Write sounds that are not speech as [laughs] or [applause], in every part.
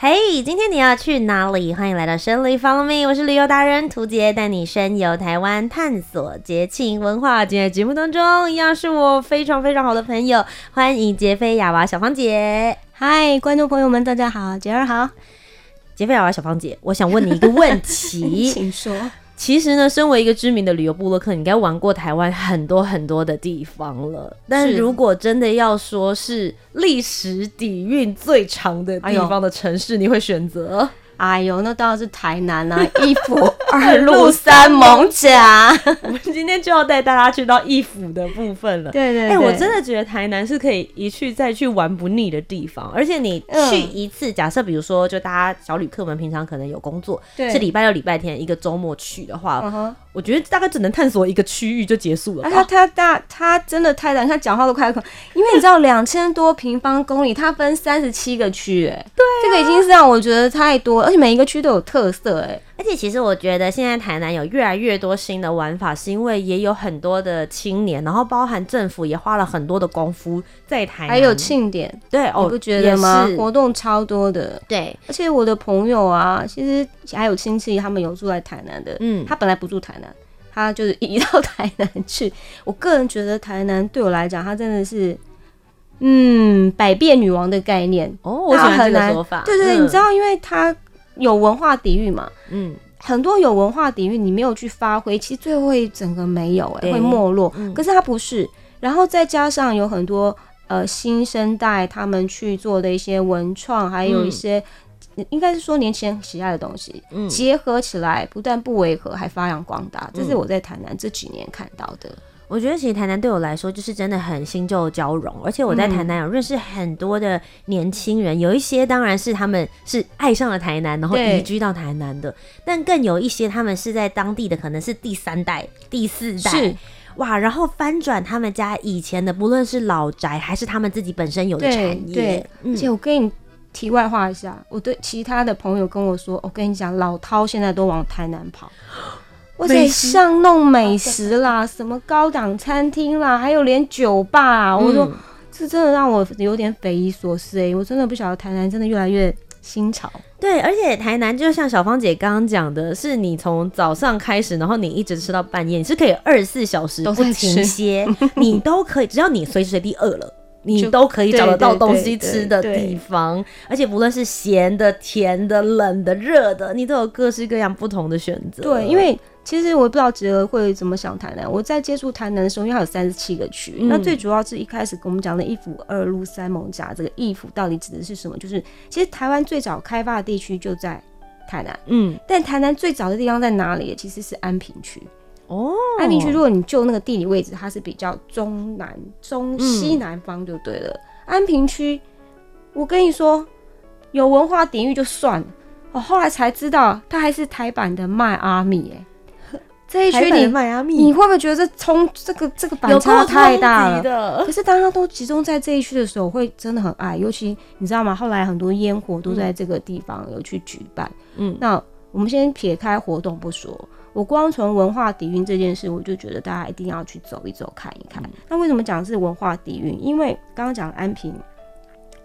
嘿，hey, 今天你要去哪里？欢迎来到深旅 Follow Me，我是旅游达人涂杰，带你深游台湾，探索节庆文化。今天节目当中，一样是我非常非常好的朋友，欢迎杰菲亚娃小芳姐。嗨，观众朋友们，大家好，杰儿好，杰菲亚娃小芳姐，我想问你一个问题，[laughs] 请说。其实呢，身为一个知名的旅游部落客，你应该玩过台湾很多很多的地方了。但如果真的要说是历史底蕴最长的地方的城市，你会选择？哎呦，那当然是台南啊！一府 [laughs] 二路三猛甲，[laughs] 我们今天就要带大家去到一府的部分了。对对对，哎、欸，我真的觉得台南是可以一去再去玩不腻的地方。而且你去一次，嗯、假设比如说，就大家小旅客们平常可能有工作，是礼拜六、礼拜天一个周末去的话。Uh 我觉得大概只能探索一个区域就结束了。他他大他真的太难，他讲话都快口，因为你知道 [laughs] 两千多平方公里，它分三十七个区，哎，对、啊，这个已经是让我觉得太多，而且每一个区都有特色，哎，而且其实我觉得现在台南有越来越多新的玩法，是因为也有很多的青年，然后包含政府也花了很多的功夫在台南，还有庆典，对，你不觉得吗？活动超多的，对，而且我的朋友啊，其实还有亲戚，他们有住在台南的，嗯，他本来不住台南。他就是移到 [laughs] 台南去。我个人觉得台南对我来讲，他真的是，嗯，百变女王的概念哦。我喜欢这个说法。对对你知道，因为它有文化底蕴嘛，嗯，很多有文化底蕴，你没有去发挥，其实最后会整个没有、欸，哎，会没落。嗯、可是它不是，然后再加上有很多呃新生代他们去做的一些文创，还有一些。嗯应该是说年轻人喜爱的东西，嗯，结合起来不但不违和，还发扬光大。这是我在台南这几年看到的。我觉得其实台南对我来说就是真的很新旧交融，而且我在台南有认识很多的年轻人，有一些当然是他们是爱上了台南，然后移居到台南的，但更有一些他们是在当地的，可能是第三代、第四代，是。哇，然后翻转他们家以前的，不论是老宅还是他们自己本身有的产业。对，而且我跟你。题外话一下，我对其他的朋友跟我说，我跟你讲，老饕现在都往台南跑，我在巷弄美食啦，什么高档餐厅啦，还有连酒吧啊，我说这真的让我有点匪夷所思哎，我真的不晓得台南真的越来越新潮。对，而且台南就像小芳姐刚刚讲的，是你从早上开始，然后你一直吃到半夜，你是可以二十四小时不停歇，[laughs] 你都可以，只要你随时随地饿了。你都可以找得到东西吃的地方，而且不论是咸的、甜的、冷的、热的，你都有各式各样不同的选择。对，因为其实我不知道杰儿会怎么想台南。我在接触台南的时候，因为它有三十七个区，嗯、那最主要是一开始跟我们讲的一府二路三艋甲，这个一府到底指的是什么？就是其实台湾最早开发的地区就在台南，嗯，但台南最早的地方在哪里？其实是安平区。哦，安平区，如果你就那个地理位置，它是比较中南、中西南方就对了。嗯、安平区，我跟你说，有文化底蕴就算了，我后来才知道，它还是台版的迈阿密。哎，[laughs] 这一区你迈阿密，你会不会觉得这冲这个这个反差太大了？可是当它都集中在这一区的时候，我会真的很爱。尤其你知道吗？后来很多烟火都在这个地方有去举办。嗯，那我们先撇开活动不说。我光从文化底蕴这件事，我就觉得大家一定要去走一走、看一看。嗯、那为什么讲是文化底蕴？因为刚刚讲安平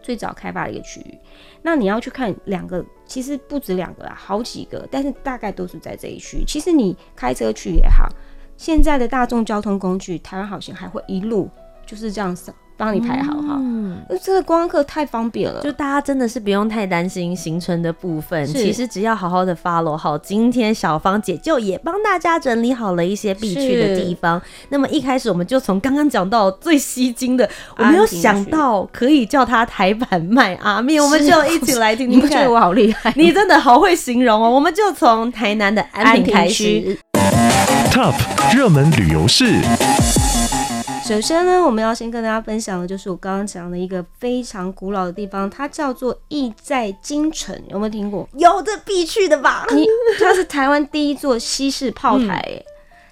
最早开发的一个区域，那你要去看两个，其实不止两个啦，好几个，但是大概都是在这一区。其实你开车去也好，现在的大众交通工具，台湾好像还会一路就是这样上。帮你排好哈，嗯，这个观光客太方便了，就大家真的是不用太担心行程的部分。其实只要好好的 follow 好，今天小芳姐就也帮大家整理好了一些必去的地方。那么一开始我们就从刚刚讲到最吸睛的，我没有想到可以叫它台版迈阿密，我们就一起来听听看。你觉得我好厉害？你真的好会形容哦。我们就从台南的安平开始。Top 热门旅游市。首先呢，我们要先跟大家分享的就是我刚刚讲的一个非常古老的地方，它叫做意在京城，有没有听过？有这必去的吧。你它是台湾第一座西式炮台，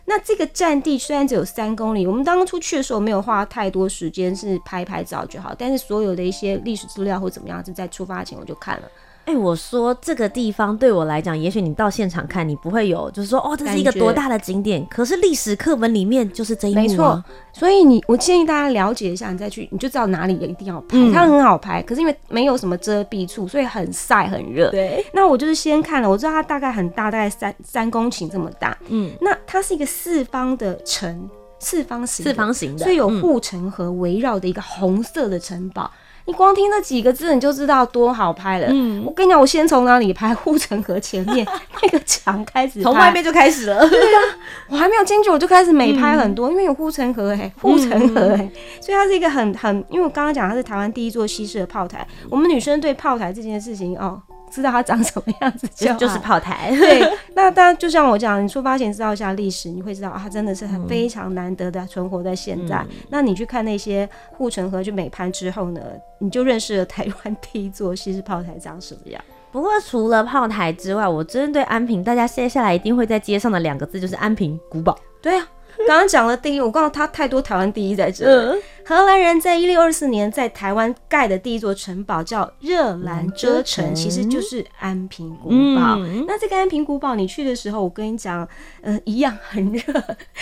那这个占地虽然只有三公里，我们当初去的时候没有花太多时间，是拍拍照就好，但是所有的一些历史资料或怎么样，是在出发前我就看了。哎、欸，我说这个地方对我来讲，也许你到现场看，你不会有，就是说，哦，这是一个多大的景点。可是历史课本里面就是这一幕、啊，没错。所以你，我建议大家了解一下，你再去，你就知道哪里一定要拍。嗯、它很好拍，可是因为没有什么遮蔽处，所以很晒很热。对。那我就是先看了，我知道它大概很大，大概三三公顷这么大。嗯。那它是一个四方的城，四方形，四方形的，所以有护城河围绕的一个红色的城堡。嗯你光听那几个字，你就知道多好拍了。嗯，我跟你讲，我先从哪里拍？护城河前面 [laughs] 那个墙开始，从外面就开始了。对啊，我还没有进去，我就开始美拍很多，嗯、因为有护城河哎，护城河哎，所以它是一个很很，因为我刚刚讲它是台湾第一座西式的炮台。我们女生对炮台这件事情哦。知道它长什么样子就就是炮台。对，那当然就像我讲，你出发前知道一下历史，你会知道啊，它真的是很非常难得的存活在现在。嗯、那你去看那些护城河去美拍之后呢，你就认识了台湾第一座西式炮台长什么样。不过除了炮台之外，我针对安平，大家接下来一定会在街上的两个字就是安平古堡。对啊。刚刚讲了第一，我告诉他太多台湾第一在这里。嗯、荷兰人在一六二四年在台湾盖的第一座城堡叫热兰遮城，其实就是安平古堡。嗯、那这个安平古堡，你去的时候，我跟你讲，嗯、呃，一样很热，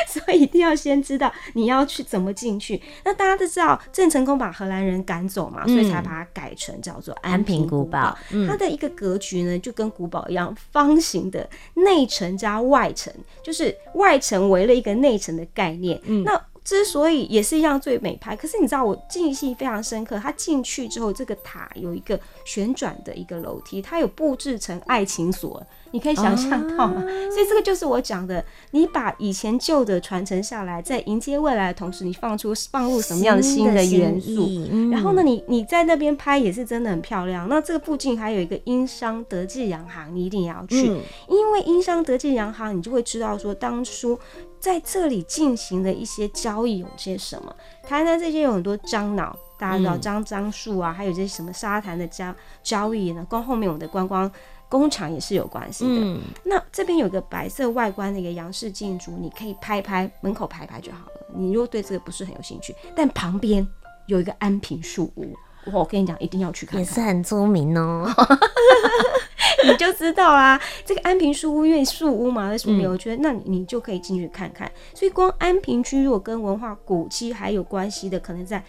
所以一定要先知道你要去怎么进去。[laughs] 那大家都知道，郑成功把荷兰人赶走嘛，所以才把它改成叫做安平古堡。嗯、它的一个格局呢，就跟古堡一样，方形的，内城加外城，就是外城围了一个内城。的概念，嗯，那之所以也是一样最美拍，可是你知道我记忆非常深刻，它进去之后，这个塔有一个旋转的一个楼梯，它有布置成爱情锁。你可以想象到吗？啊、所以这个就是我讲的，你把以前旧的传承下来，在迎接未来的同时，你放出放入什么样的新的元素？嗯、然后呢，你你在那边拍也是真的很漂亮。那这个附近还有一个英商德记洋行，你一定要去，嗯、因为英商德记洋行，你就会知道说当初在这里进行的一些交易有些什么。台南这些有很多樟脑，大家知道樟樟树啊，还有这些什么沙滩的交交易呢？跟后面我们的观光。工厂也是有关系的。嗯、那这边有个白色外观的一个杨氏建筑，你可以拍拍门口拍拍就好了。你如果对这个不是很有兴趣，但旁边有一个安平树屋，我跟你讲，一定要去看看，也是很出名哦。[laughs] [laughs] 你就知道啦，这个安平树屋因为树屋嘛，在树里，我觉得那你就可以进去看看。所以光安平区如果跟文化古迹还有关系的，可能在。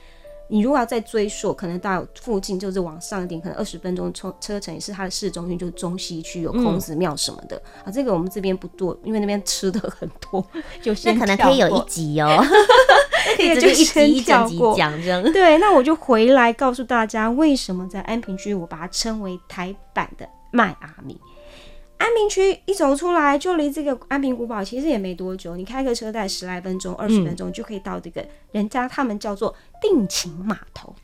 你如果要再追溯，可能到附近就是往上一点，可能二十分钟车车程也是它的市中心，就是中西区有孔子庙什么的、嗯、啊。这个我们这边不多，因为那边吃的很多，就先那可能可以有一集哦，[laughs] 可以就一集一整集讲这样。对，那我就回来告诉大家，为什么在安平区，我把它称为台版的迈阿密。安平区一走出来，就离这个安平古堡其实也没多久，你开个车在十来分钟、二十分钟就可以到这个人家他们叫做定情码头。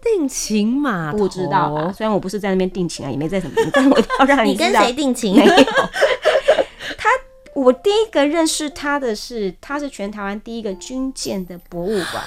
定情码头，不知道吧？虽然我不是在那边定情啊，也没在什么，但我要让你知道。你跟谁定情？没有。他，我第一个认识他的是，他是全台湾第一个军舰的博物馆。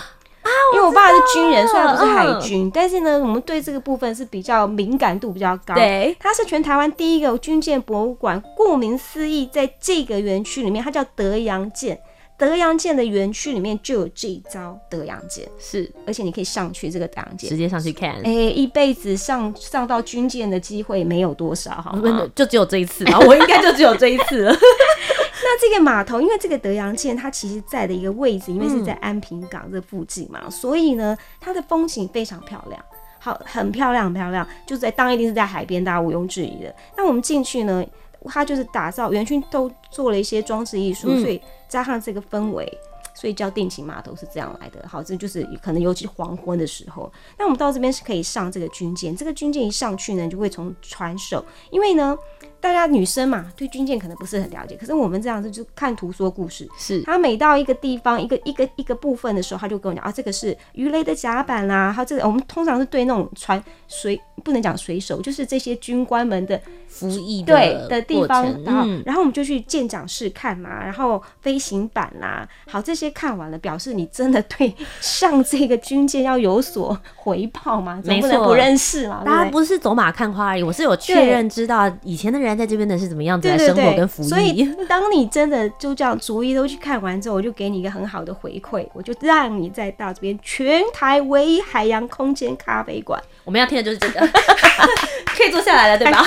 因为我爸是军人，虽然不是海军，嗯、但是呢，我们对这个部分是比较敏感度比较高。对，它是全台湾第一个军舰博物馆。顾名思义，在这个园区里面，它叫德阳舰。德阳舰的园区里面就有这一招德阳舰，是，而且你可以上去这个德阳舰，直接上去看。哎、欸，一辈子上上到军舰的机会没有多少，好吗？就只有这一次啊，我应该就只有这一次了。[laughs] [laughs] 那这个码头，因为这个德阳舰它其实在的一个位置，因为是在安平港这附近嘛，嗯、所以呢，它的风景非常漂亮，好，很漂亮，很漂亮，就在当一定是在海边，大家毋庸置疑的。那我们进去呢，它就是打造园区都做了一些装置艺术，嗯、所以加上这个氛围，所以叫定情码头是这样来的。好，这就是可能尤其黄昏的时候，那我们到这边是可以上这个军舰，这个军舰一上去呢，就会从船首，因为呢。大家女生嘛，对军舰可能不是很了解，可是我们这样子就看图说故事。是，他每到一个地方，一个一个一个部分的时候，他就跟我讲啊，这个是鱼雷的甲板啦、啊，还有这个我们通常是对那种船水不能讲水手，就是这些军官们的服役的对的地方，然后、嗯、然后我们就去舰长室看嘛，然后飞行板啦、啊，好，这些看完了，表示你真的对上这个军舰要有所回报嘛，总不能不认识嘛，大家不是走马看花而已，我是有确认知道以前的人在这边的是怎么样子来生活跟服役。所以 [laughs] 当你真的就这样逐一都去看完之后，我就给你一个很好的回馈，[laughs] 我就让你再到这边全台唯一海洋空间咖啡馆。我们要听的就是这个，[laughs] 可以坐下来了，对吧？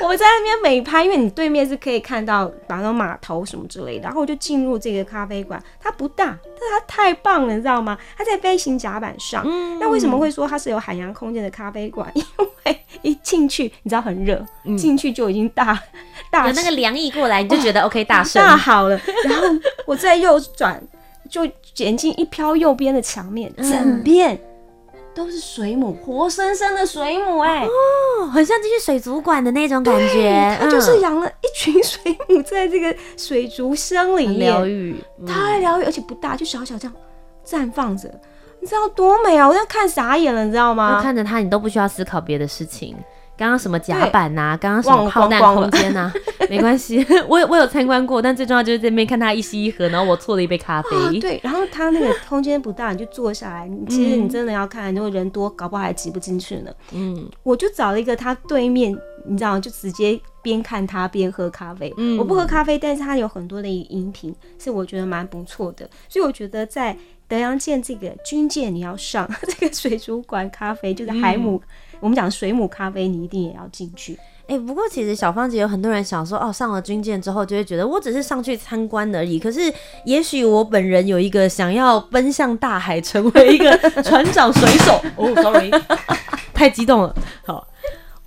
[laughs] 我在那边美拍，因为你对面是可以看到，比方说码头什么之类的。然后我就进入这个咖啡馆，它不大，但是它太棒了，你知道吗？它在飞行甲板上。嗯。那为什么会说它是有海洋空间的咖啡馆？因为一进去，你知道很热，进去就已经大大有那个凉意过来，你就觉得 OK 大声大好了。然后我再右转，就眼睛一飘右边的墙面，整片。都是水母，活生生的水母，欸，哎，哦，很像进去水族馆的那种感觉。它就是养了一群水母在这个水族箱里面，疗愈，太疗愈，而且不大，就小小这样绽放着，你知道多美啊！我要看傻眼了，你知道吗？看着它，你都不需要思考别的事情。刚刚什么甲板呐、啊？刚刚什么炮弹空间呐、啊？[laughs] 没关系，[laughs] 我有我有参观过，但最重要就是这边看他一吸一喝，然后我错了一杯咖啡。哦、对，然后他那个空间不大，你就坐下来。其实你真的要看，如果人多，搞不好还挤不进去呢。嗯，我就找了一个他对面，你知道，就直接边看他边喝咖啡。嗯，我不喝咖啡，但是他有很多的饮品，是我觉得蛮不错的。所以我觉得在德阳舰这个军舰，你要上 [laughs] 这个水族馆咖啡，就是海姆。嗯我们讲水母咖啡，你一定也要进去。哎、欸，不过其实小芳姐有很多人想说，哦，上了军舰之后就会觉得我只是上去参观而已。可是，也许我本人有一个想要奔向大海，成为一个船长水手。[laughs] 哦，sorry，[laughs] 太激动了。好。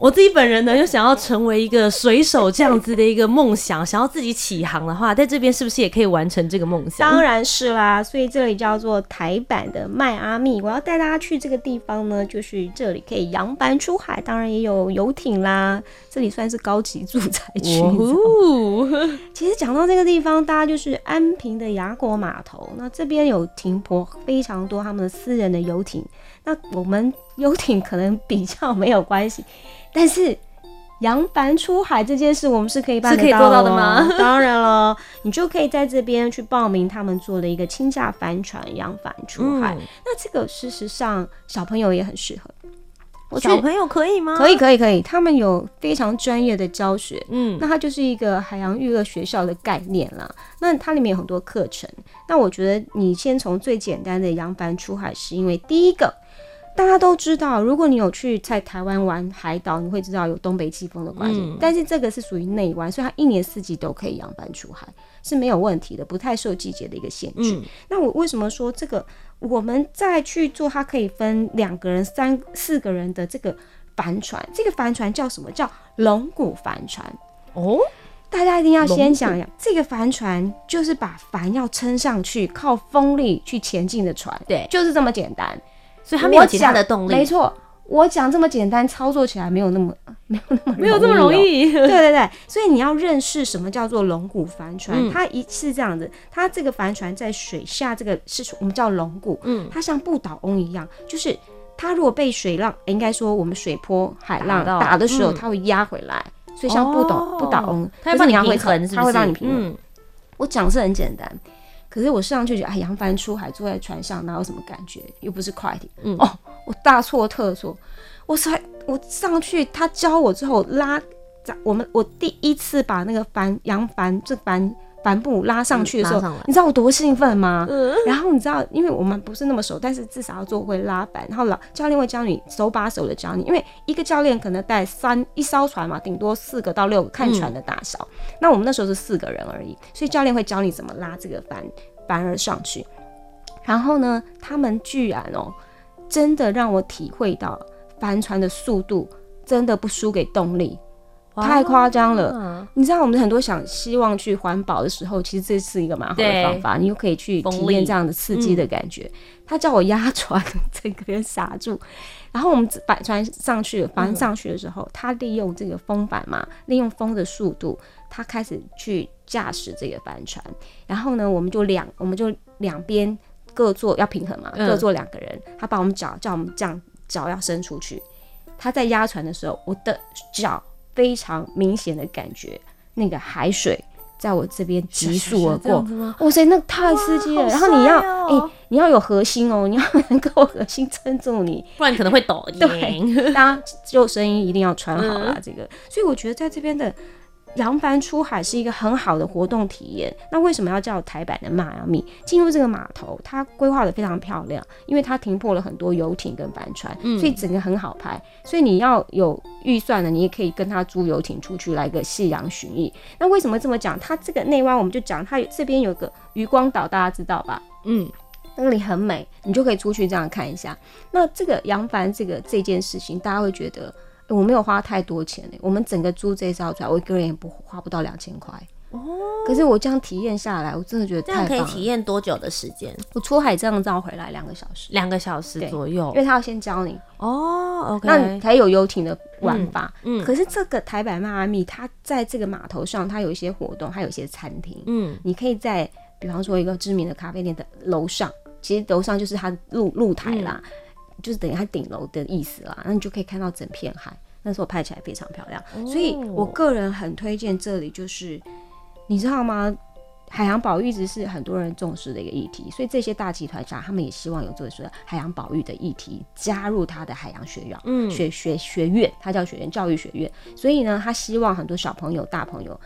我自己本人呢，又想要成为一个水手这样子的一个梦想，想要自己起航的话，在这边是不是也可以完成这个梦想？当然是啦，所以这里叫做台版的迈阿密。我要带大家去这个地方呢，就是这里可以扬帆出海，当然也有游艇啦。这里算是高级住宅区。哦、[laughs] 其实讲到这个地方，大家就是安平的雅果码头，那这边有停泊非常多他们的私人的游艇。那我们游艇可能比较没有关系。但是扬帆出海这件事，我们是可以办是可以做到的吗？[laughs] 当然了，你就可以在这边去报名他们做的一个轻驾帆船扬帆出海。嗯、那这个事实上小朋友也很适合。我小朋友可以吗？可以，可以，可以。他们有非常专业的教学，嗯，那它就是一个海洋娱乐学校的概念啦。那它里面有很多课程。那我觉得你先从最简单的扬帆出海，是因为第一个。大家都知道，如果你有去在台湾玩海岛，你会知道有东北季风的关系。嗯、但是这个是属于内湾，所以它一年四季都可以扬帆出海，是没有问题的，不太受季节的一个限制。嗯、那我为什么说这个？我们再去做，它可以分两个人、三四个人的这个帆船。这个帆船叫什么？叫龙骨帆船哦。大家一定要先想想，这个帆船就是把帆要撑上去，靠风力去前进的船。对，就是这么简单。所以它没有其他的动力。没错，我讲这么简单，操作起来没有那么 [laughs] 没有那么、喔、没有这么容易。[laughs] 对对对，所以你要认识什么叫做龙骨帆船。嗯、它一是这样子，它这个帆船在水下，这个是我们叫龙骨。嗯，它像不倒翁一样，就是它如果被水浪，应该说我们水波海浪打的时候，它会压回来，嗯、所以像不倒不倒翁，它会帮你平衡，它会帮你平衡。嗯、我讲是很简单。可是我上去觉得，哎，扬帆出海，坐在船上，哪有什么感觉？又不是快艇。嗯哦，我大错特错。我才我上去，他教我之后拉，我们我第一次把那个帆扬帆这帆。帆布拉上去的时候，嗯、你知道我多兴奋吗？嗯、然后你知道，因为我们不是那么熟，但是至少要做会拉板。然后老教练会教你手把手的教你，因为一个教练可能带三一艘船嘛，顶多四个到六个，看船的大小。嗯、那我们那时候是四个人而已，所以教练会教你怎么拉这个帆帆儿上去。然后呢，他们居然哦、喔，真的让我体会到帆船的速度真的不输给动力。太夸张了。你知道，我们很多想希望去环保的时候，其实这是一个蛮好的方法，你又可以去体验这样的刺激的感觉。嗯、他叫我压船，[laughs] 整个人傻住。然后我们摆船上去，帆上去的时候，他利用这个风板嘛，利用风的速度，他开始去驾驶这个帆船。然后呢，我们就两，我们就两边各坐，要平衡嘛，各坐两个人。他把我们脚叫我们这样脚要伸出去。他在压船的时候，我的脚非常明显的感觉那个海水。在我这边急速而过，哇塞，那太刺激了！然后你要，哎、欸，你要有核心哦，[laughs] 你要能够核心撑住你，不然你可能会抖。对，[laughs] 大家救生衣一定要穿好啦，这个。所以我觉得在这边的。扬帆出海是一个很好的活动体验。那为什么要叫台版的迈阿密？进入这个码头，它规划的非常漂亮，因为它停泊了很多游艇跟帆船，所以整个很好拍。所以你要有预算的，你也可以跟他租游艇出去来个夕阳巡弋。那为什么这么讲？它这个内湾，我们就讲它这边有个渔光岛，大家知道吧？嗯，那里很美，你就可以出去这样看一下。那这个扬帆这个这件事情，大家会觉得。我没有花太多钱呢，我们整个租这一艘船，我一个人也不花不到两千块哦。可是我这样体验下来，我真的觉得太棒了。这样可以体验多久的时间？我出海这样照回来两个小时，两个小时左右，因为他要先教你哦。OK，那你才有游艇的玩法。嗯，可是这个台北迈阿密，它在这个码头上，它有一些活动，它有一些餐厅。嗯，你可以在比方说一个知名的咖啡店的楼上，其实楼上就是它露露台啦。嗯就是等于它顶楼的意思啦，那你就可以看到整片海，那时候拍起来非常漂亮，哦、所以我个人很推荐这里。就是你知道吗？海洋保育一直是很多人重视的一个议题，所以这些大集团家他们也希望有这个说海洋保育的议题加入他的海洋学院，嗯，学学学院，他叫学院教育学院。所以呢，他希望很多小朋友、大朋友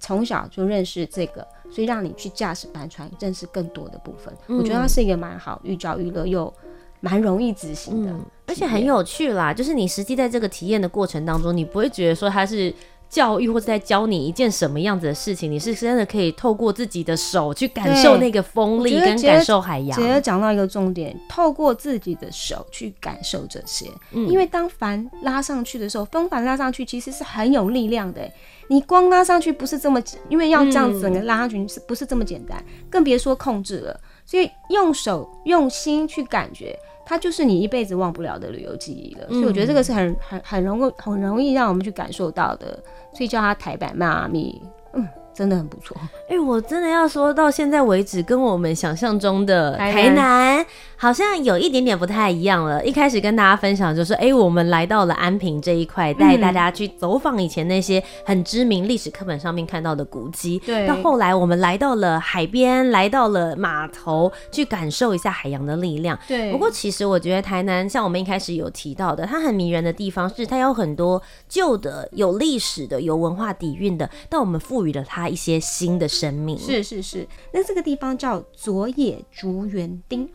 从小就认识这个，所以让你去驾驶帆船，认识更多的部分。嗯、我觉得它是一个蛮好寓教于乐又。蛮容易执行的，嗯，而且很有趣啦。就是你实际在这个体验的过程当中，你不会觉得说它是教育或者在教你一件什么样子的事情，你是真的可以透过自己的手去感受那个风力跟感受海洋。姐姐讲到一个重点，透过自己的手去感受这些。嗯，因为当帆拉上去的时候，风帆拉上去其实是很有力量的。你光拉上去不是这么，因为要这样子整个拉上去是不是这么简单？更别说控制了。所以用手用心去感觉，它就是你一辈子忘不了的旅游记忆了。所以我觉得这个是很很很容易很容易让我们去感受到的。所以叫它台版迈阿密，嗯。真的很不错，哎、欸，我真的要说到现在为止，跟我们想象中的台南好像有一点点不太一样了。一开始跟大家分享就是，哎、欸，我们来到了安平这一块，带大家去走访以前那些很知名历史课本上面看到的古迹。对，到后来我们来到了海边，来到了码头，去感受一下海洋的力量。对，不过其实我觉得台南像我们一开始有提到的，它很迷人的地方是它有很多旧的、有历史的、有文化底蕴的，但我们赋予了它。一些新的生命，是是是。那这个地方叫佐野竹园町，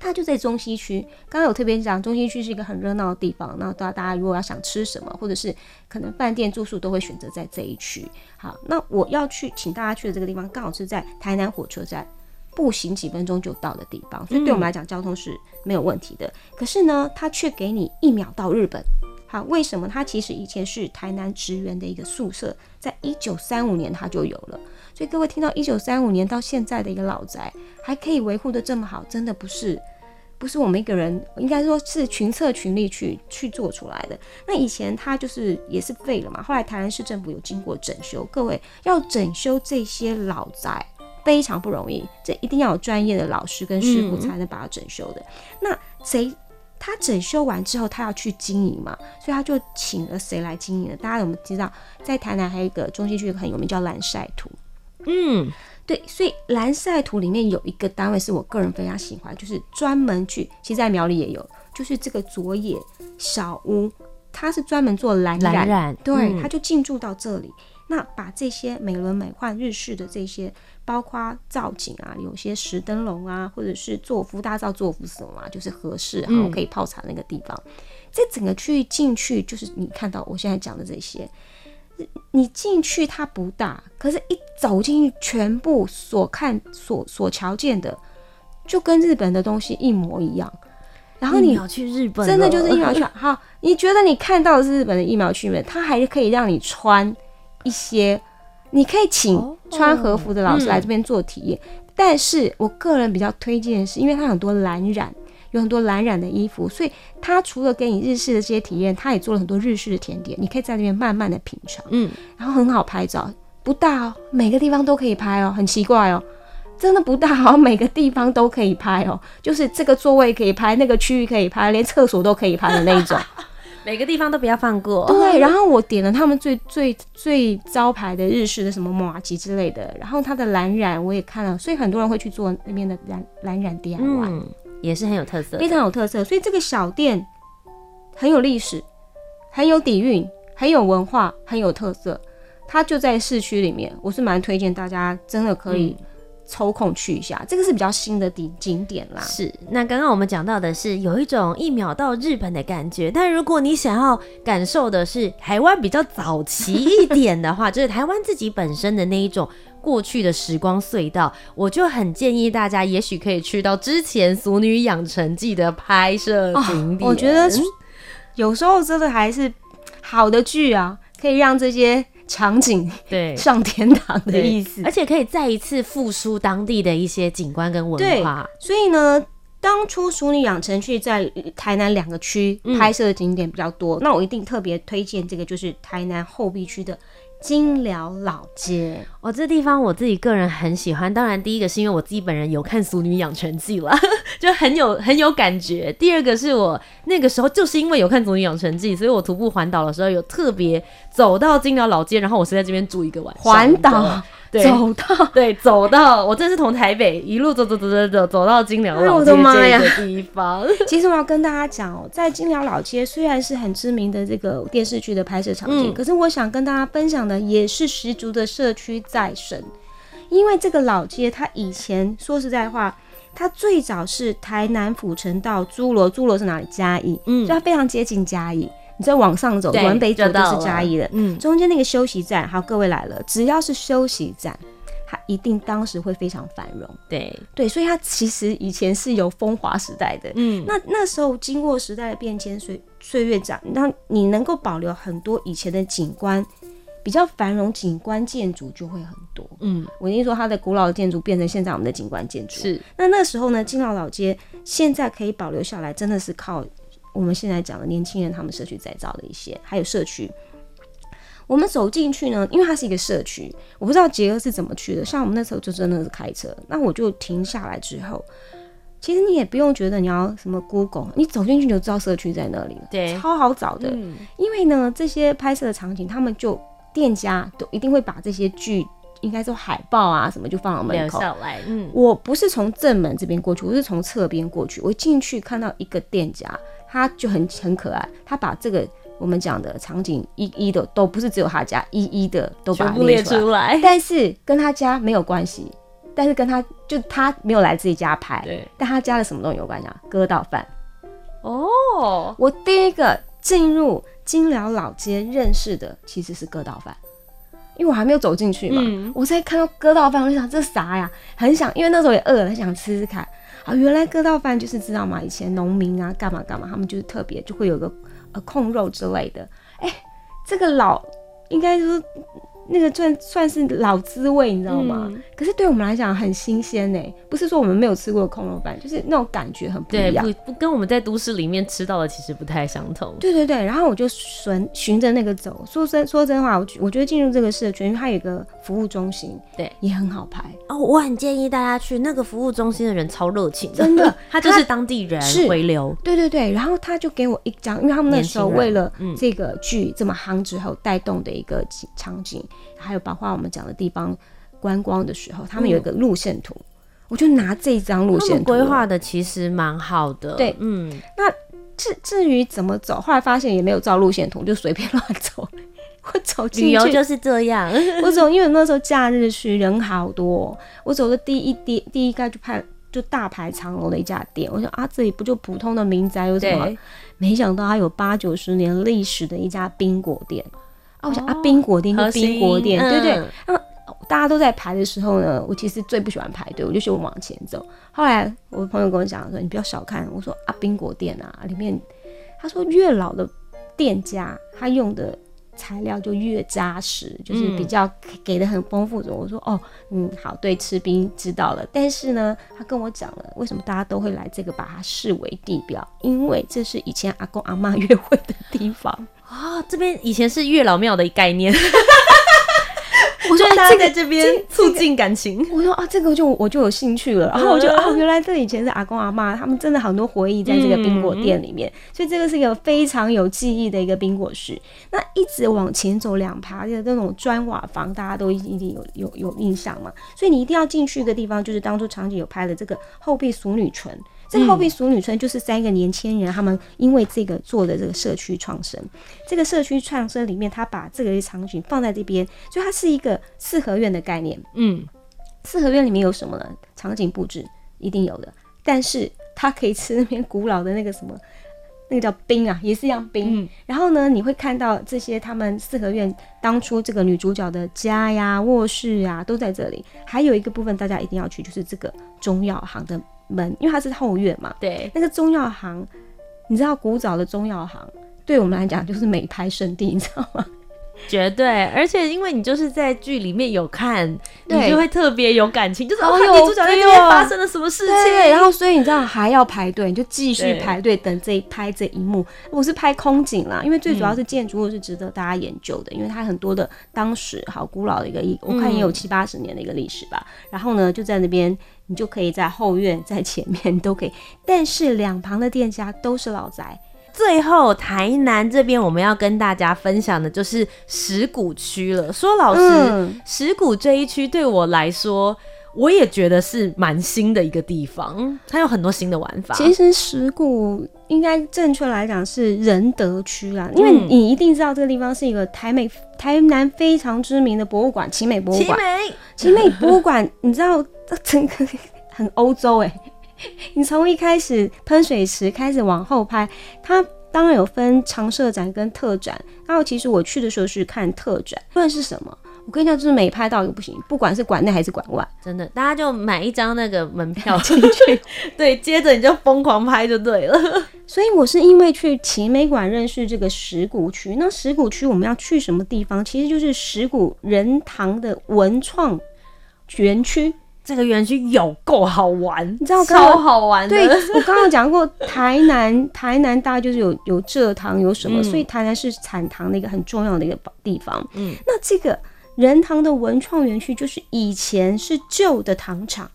它就在中西区。刚刚有特别讲，中西区是一个很热闹的地方。那大家如果要想吃什么，或者是可能饭店住宿，都会选择在这一区。好，那我要去请大家去的这个地方，刚好是在台南火车站步行几分钟就到的地方，所以对我们来讲，交通是没有问题的。可是呢，它却给你一秒到日本。好，为什么它其实以前是台南职员的一个宿舍，在一九三五年它就有了。所以各位听到一九三五年到现在的一个老宅还可以维护得这么好，真的不是不是我们一个人，应该说是群策群力去去做出来的。那以前它就是也是废了嘛，后来台南市政府有经过整修。各位要整修这些老宅非常不容易，这一定要有专业的老师跟师傅才能把它整修的。嗯、那谁？他整修完之后，他要去经营嘛，所以他就请了谁来经营呢？大家有没有知道，在台南还有一个中心区很有名叫蓝晒图？嗯，对，所以蓝晒图里面有一个单位是我个人非常喜欢，就是专门去，其实在苗栗也有，就是这个佐野小屋，他是专门做蓝染，蓝染对，嗯、他就进驻到这里。那把这些美轮美奂日式的这些，包括造景啊，有些石灯笼啊，或者是做福，大家知道座敷是什么吗？就是合适，然后可以泡茶那个地方。嗯、这整个区域进去，就是你看到我现在讲的这些，你进去它不大，可是一走进去，全部所看所所瞧见的，就跟日本的东西一模一样。然后你去日本，真的就是疫苗去。[laughs] 好，你觉得你看到的是日本的疫苗去没？它还可以让你穿一些，你可以请穿和服的老师来这边做体验。哦嗯、但是我个人比较推荐的是，因为它很多蓝染，有很多蓝染的衣服，所以它除了给你日式的这些体验，它也做了很多日式的甜点，你可以在那边慢慢的品尝。嗯，然后很好拍照，不大哦，每个地方都可以拍哦，很奇怪哦。真的不大好，每个地方都可以拍哦，[laughs] 就是这个座位可以拍，那个区域可以拍，连厕所都可以拍的那一种，[laughs] 每个地方都不要放过。对，然后我点了他们最最最招牌的日式的什么马吉之类的，然后它的蓝染我也看了，所以很多人会去做那边的蓝蓝染 DIY，嗯，也是很有特色，非常有特色。所以这个小店很有历史，很有底蕴，很有文化，很有特色。它就在市区里面，我是蛮推荐大家，真的可以。抽空去一下，这个是比较新的景景点啦。是，那刚刚我们讲到的是有一种一秒到日本的感觉，但如果你想要感受的是台湾比较早期一点的话，[laughs] 就是台湾自己本身的那一种过去的时光隧道，我就很建议大家，也许可以去到之前《俗女养成记》的拍摄景点。哦，我觉得有时候真的还是好的剧啊，可以让这些。场景对 [laughs] 上天堂的意思，而且可以再一次复苏当地的一些景观跟文化。所以呢，当初《淑女养成去》在台南两个区拍摄的景点比较多，嗯、那我一定特别推荐这个，就是台南后壁区的。金寮老街哦，这地方我自己个人很喜欢。当然，第一个是因为我自己本人有看《俗女养成记》了，[laughs] 就很有很有感觉。第二个是我那个时候就是因为有看《俗女养成记》，所以我徒步环岛的时候有特别走到金寮老街，然后我是在这边住一个晚上。环岛。对走到对，走到我真是从台北一路走走走走走走到金寮老街这个地方。[laughs] 其实我要跟大家讲哦，在金寮老街虽然是很知名的这个电视剧的拍摄场景，嗯、可是我想跟大家分享的也是十足的社区再生。因为这个老街，它以前说实在话，它最早是台南府城到诸罗，诸罗是哪里？嘉义，嗯，所以它非常接近嘉义。你再往上走，往北走都是嘉义的。嗯，中间那个休息站，好，各位来了，只要是休息站，它一定当时会非常繁荣。对对，所以它其实以前是有风华时代的。嗯，那那时候经过时代的变迁，岁岁月长，那你能够保留很多以前的景观，比较繁荣景观建筑就会很多。嗯，我跟你说它的古老的建筑变成现在我们的景观建筑。是，那那时候呢，金老老街现在可以保留下来，真的是靠。我们现在讲的年轻人，他们社区再造的一些，还有社区。我们走进去呢，因为它是一个社区，我不知道杰哥是怎么去的。像我们那时候就真的是开车，那我就停下来之后，其实你也不用觉得你要什么 Google，你走进去就知道社区在那里了，对，超好找的。嗯、因为呢，这些拍摄的场景，他们就店家都一定会把这些剧。应该说海报啊什么就放到门口。嗯，我不是从正门这边过去，我是从侧边过去。我进去看到一个店家，他就很很可爱，他把这个我们讲的场景一一的都不是只有他家，一一的都把它列出来。但是跟他家没有关系，但是跟他就他没有来自己家拍，但他家的什么东西有关系啊？割稻饭。哦，我第一个进入金辽老街认识的其实是割稻饭。因为我还没有走进去嘛，嗯、我在看到割稻饭，我就想这啥呀？很想，因为那时候也饿了，很想吃吃看。啊，原来割稻饭就是知道嘛，以前农民啊干嘛干嘛，他们就是特别就会有个呃控肉之类的。哎、这个老应该说。那个算算是老滋味，你知道吗？嗯、可是对我们来讲很新鲜呢，不是说我们没有吃过空肉饭，就是那种感觉很不一样，不不跟我们在都市里面吃到的其实不太相同。对对对，然后我就顺循着那个走，说真说真话，我我觉得进入这个社区，因为它有一个服务中心，对，也很好拍哦。我很建议大家去那个服务中心的人超热情，真的，[laughs] 他就是当地人回流。对对对，然后他就给我一张，因为他们那时候为了这个剧这么夯之后带动的一个场景。还有包括我们讲的地方观光的时候，他们有一个路线图，嗯、我就拿这张路线图规划的，其实蛮好的。对，嗯，那至至于怎么走，后来发现也没有照路线图，就随便乱走。[laughs] 我走进去，旅游就是这样。[laughs] 我走，因为那时候假日去人好多，我走的第一第第一个就排就大排长龙的一家店，我想啊，这里不就普通的民宅有什么？没想到它有八九十年历史的一家冰果店。哦、啊，我想啊，冰果店就冰果店，心对，对对。然后大家都在排的时候呢，我其实最不喜欢排队，我就喜欢往前走。后来我的朋友跟我讲说：“你不要小看。”我说：“啊，冰果店啊，里面他说越老的店家，他用的。”材料就越扎实，就是比较给的很丰富的。我说哦，嗯，好，对，吃冰知道了。但是呢，他跟我讲了，为什么大家都会来这个，把它视为地标，因为这是以前阿公阿妈约会的地方啊、哦。这边以前是月老庙的概念。[laughs] 我说大家在这边促进感情。我说啊，这个就我就有兴趣了。然后我就啊，原来这以前是阿公阿妈，他们真的很多回忆在这个冰果店里面。所以这个是一个非常有记忆的一个冰果室。那一直往前走两排的那种砖瓦房，大家都一定有有有印象嘛。所以你一定要进去一个地方，就是当初场景有拍的这个后壁熟女村。这个后壁淑女村就是三个年轻人，他们因为这个做的这个社区创生。这个社区创生里面，他把这个场景放在这边，所以它是一个四合院的概念。嗯，四合院里面有什么呢？场景布置一定有的，但是它可以吃那边古老的那个什么，那个叫冰啊，也是一样冰。嗯、然后呢，你会看到这些他们四合院当初这个女主角的家呀、卧室呀都在这里。还有一个部分大家一定要去，就是这个中药行的。门，因为它是后院嘛，对，那个中药行，你知道古早的中药行，对我们来讲就是美拍圣地，你知道吗？绝对，而且因为你就是在剧里面有看，你就会特别有感情，就是哦，女主角在这边发生了什么事情，对，然后所以你知道还要排队，你就继续排队等这一拍这一幕。我是拍空景啦，因为最主要是建筑物是值得大家研究的，因为它很多的当时好古老的一个，我看也有七八十年的一个历史吧。然后呢，就在那边，你就可以在后院、在前面都可以，但是两旁的店家都是老宅。最后，台南这边我们要跟大家分享的就是石鼓区了。说老实，嗯、十鼓这一区对我来说，我也觉得是蛮新的一个地方，它有很多新的玩法。其实石鼓应该正确来讲是仁德区啦，因为你一定知道这个地方是一个台美台南非常知名的博物馆——奇美博物馆。奇美，奇美博物馆，你知道整个很欧洲哎、欸。[laughs] 你从一开始喷水池开始往后拍，它当然有分常设展跟特展。然后其实我去的时候是看特展，不论是什么，我跟你讲，就是没拍到也不行，不管是馆内还是馆外，真的，大家就买一张那个门票进去，[laughs] 对，接着你就疯狂拍就对了。[laughs] 所以我是因为去奇美馆认识这个石鼓区。那石鼓区我们要去什么地方？其实就是石鼓仁堂的文创园区。这个园区有够好玩，你知道超好玩的。对，我刚刚讲过，台南 [laughs] 台南大概就是有有蔗糖有什么，嗯、所以台南是产糖的一个很重要的一个地方。嗯，那这个仁堂的文创园区就是以前是旧的糖厂，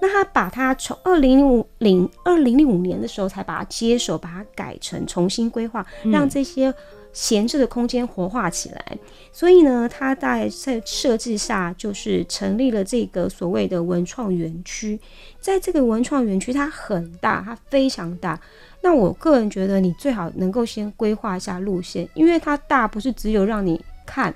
那他把它从二零零五零二零零五年的时候才把它接手，把它改成重新规划，让这些。闲置的空间活化起来，所以呢，他在在设置下就是成立了这个所谓的文创园区。在这个文创园区，它很大，它非常大。那我个人觉得，你最好能够先规划一下路线，因为它大不是只有让你看，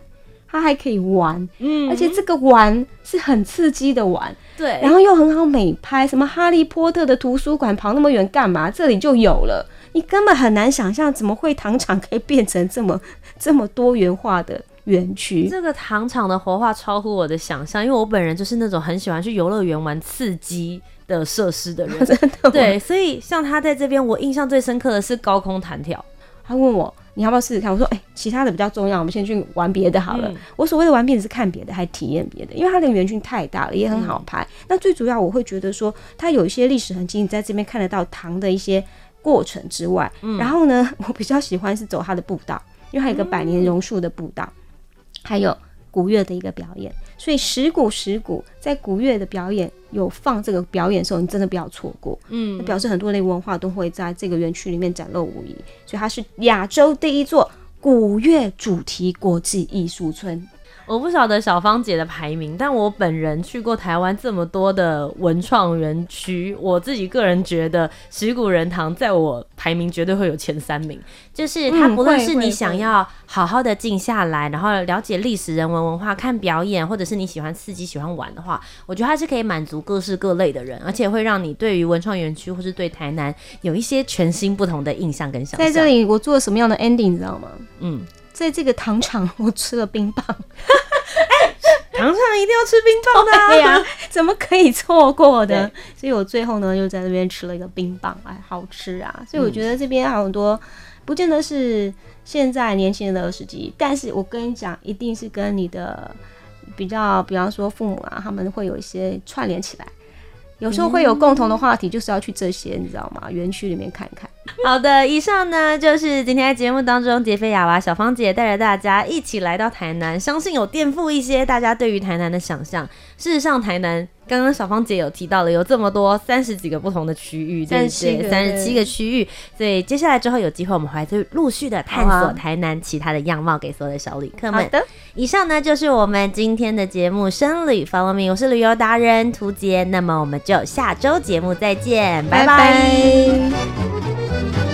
它还可以玩，嗯，而且这个玩是很刺激的玩，对，然后又很好美拍。什么哈利波特的图书馆跑那么远干嘛？这里就有了。你根本很难想象，怎么会糖厂可以变成这么这么多元化的园区？这个糖厂的活化超乎我的想象，因为我本人就是那种很喜欢去游乐园玩刺激的设施的人。[laughs] 真的？对，所以像他在这边，我印象最深刻的是高空弹跳。他问我你要不要试试看？我说哎、欸，其他的比较重要，我们先去玩别的好了。嗯、我所谓的玩别的是看别的，还体验别的，因为它的园区太大了，也很好拍。嗯、那最主要我会觉得说，它有一些历史痕迹，你在这边看得到糖的一些。过程之外，嗯、然后呢，[laughs] 我比较喜欢是走它的步道，因为它有一个百年榕树的步道，嗯、还有古乐的一个表演。所以石鼓石鼓在古乐的表演有放这个表演的时候，你真的不要错过。嗯，表示很多的文化都会在这个园区里面展露无遗。所以它是亚洲第一座古乐主题国际艺术村。我不晓得小芳姐的排名，但我本人去过台湾这么多的文创园区，我自己个人觉得石鼓仁堂在我排名绝对会有前三名。就是它不论是你想要好好的静下来，然后了解历史、人文、文化、看表演，或者是你喜欢刺激、喜欢玩的话，我觉得它是可以满足各式各类的人，而且会让你对于文创园区或是对台南有一些全新不同的印象跟想象。在这里，我做了什么样的 ending，你知道吗？嗯。在这个糖厂，[laughs] 我吃了冰棒。[laughs] 哎，常常一定要吃冰棒的、啊，对呀、啊，[laughs] 怎么可以错过的？所以我最后呢，又在那边吃了一个冰棒，哎，好吃啊！所以我觉得这边很多，不见得是现在年轻人的儿时记忆，但是我跟你讲，一定是跟你的比较，比方说父母啊，他们会有一些串联起来。有时候会有共同的话题，就是要去这些，你知道吗？园区里面看一看。[laughs] 好的，以上呢就是今天在节目当中，杰菲亚娃小芳姐带着大家一起来到台南，相信有颠覆一些大家对于台南的想象。事实上，台南刚刚小芳姐有提到了有这么多三十几个不同的区域，对不对？三十七个区域，所以接下来之后有机会，我们还会陆续的探索台南其他的样貌，给所有的小旅客们。好的，以上呢就是我们今天的节目《深旅 Follow Me》，我是旅游达人涂杰，那么我们就下周节目再见，拜拜。拜拜。Thank you.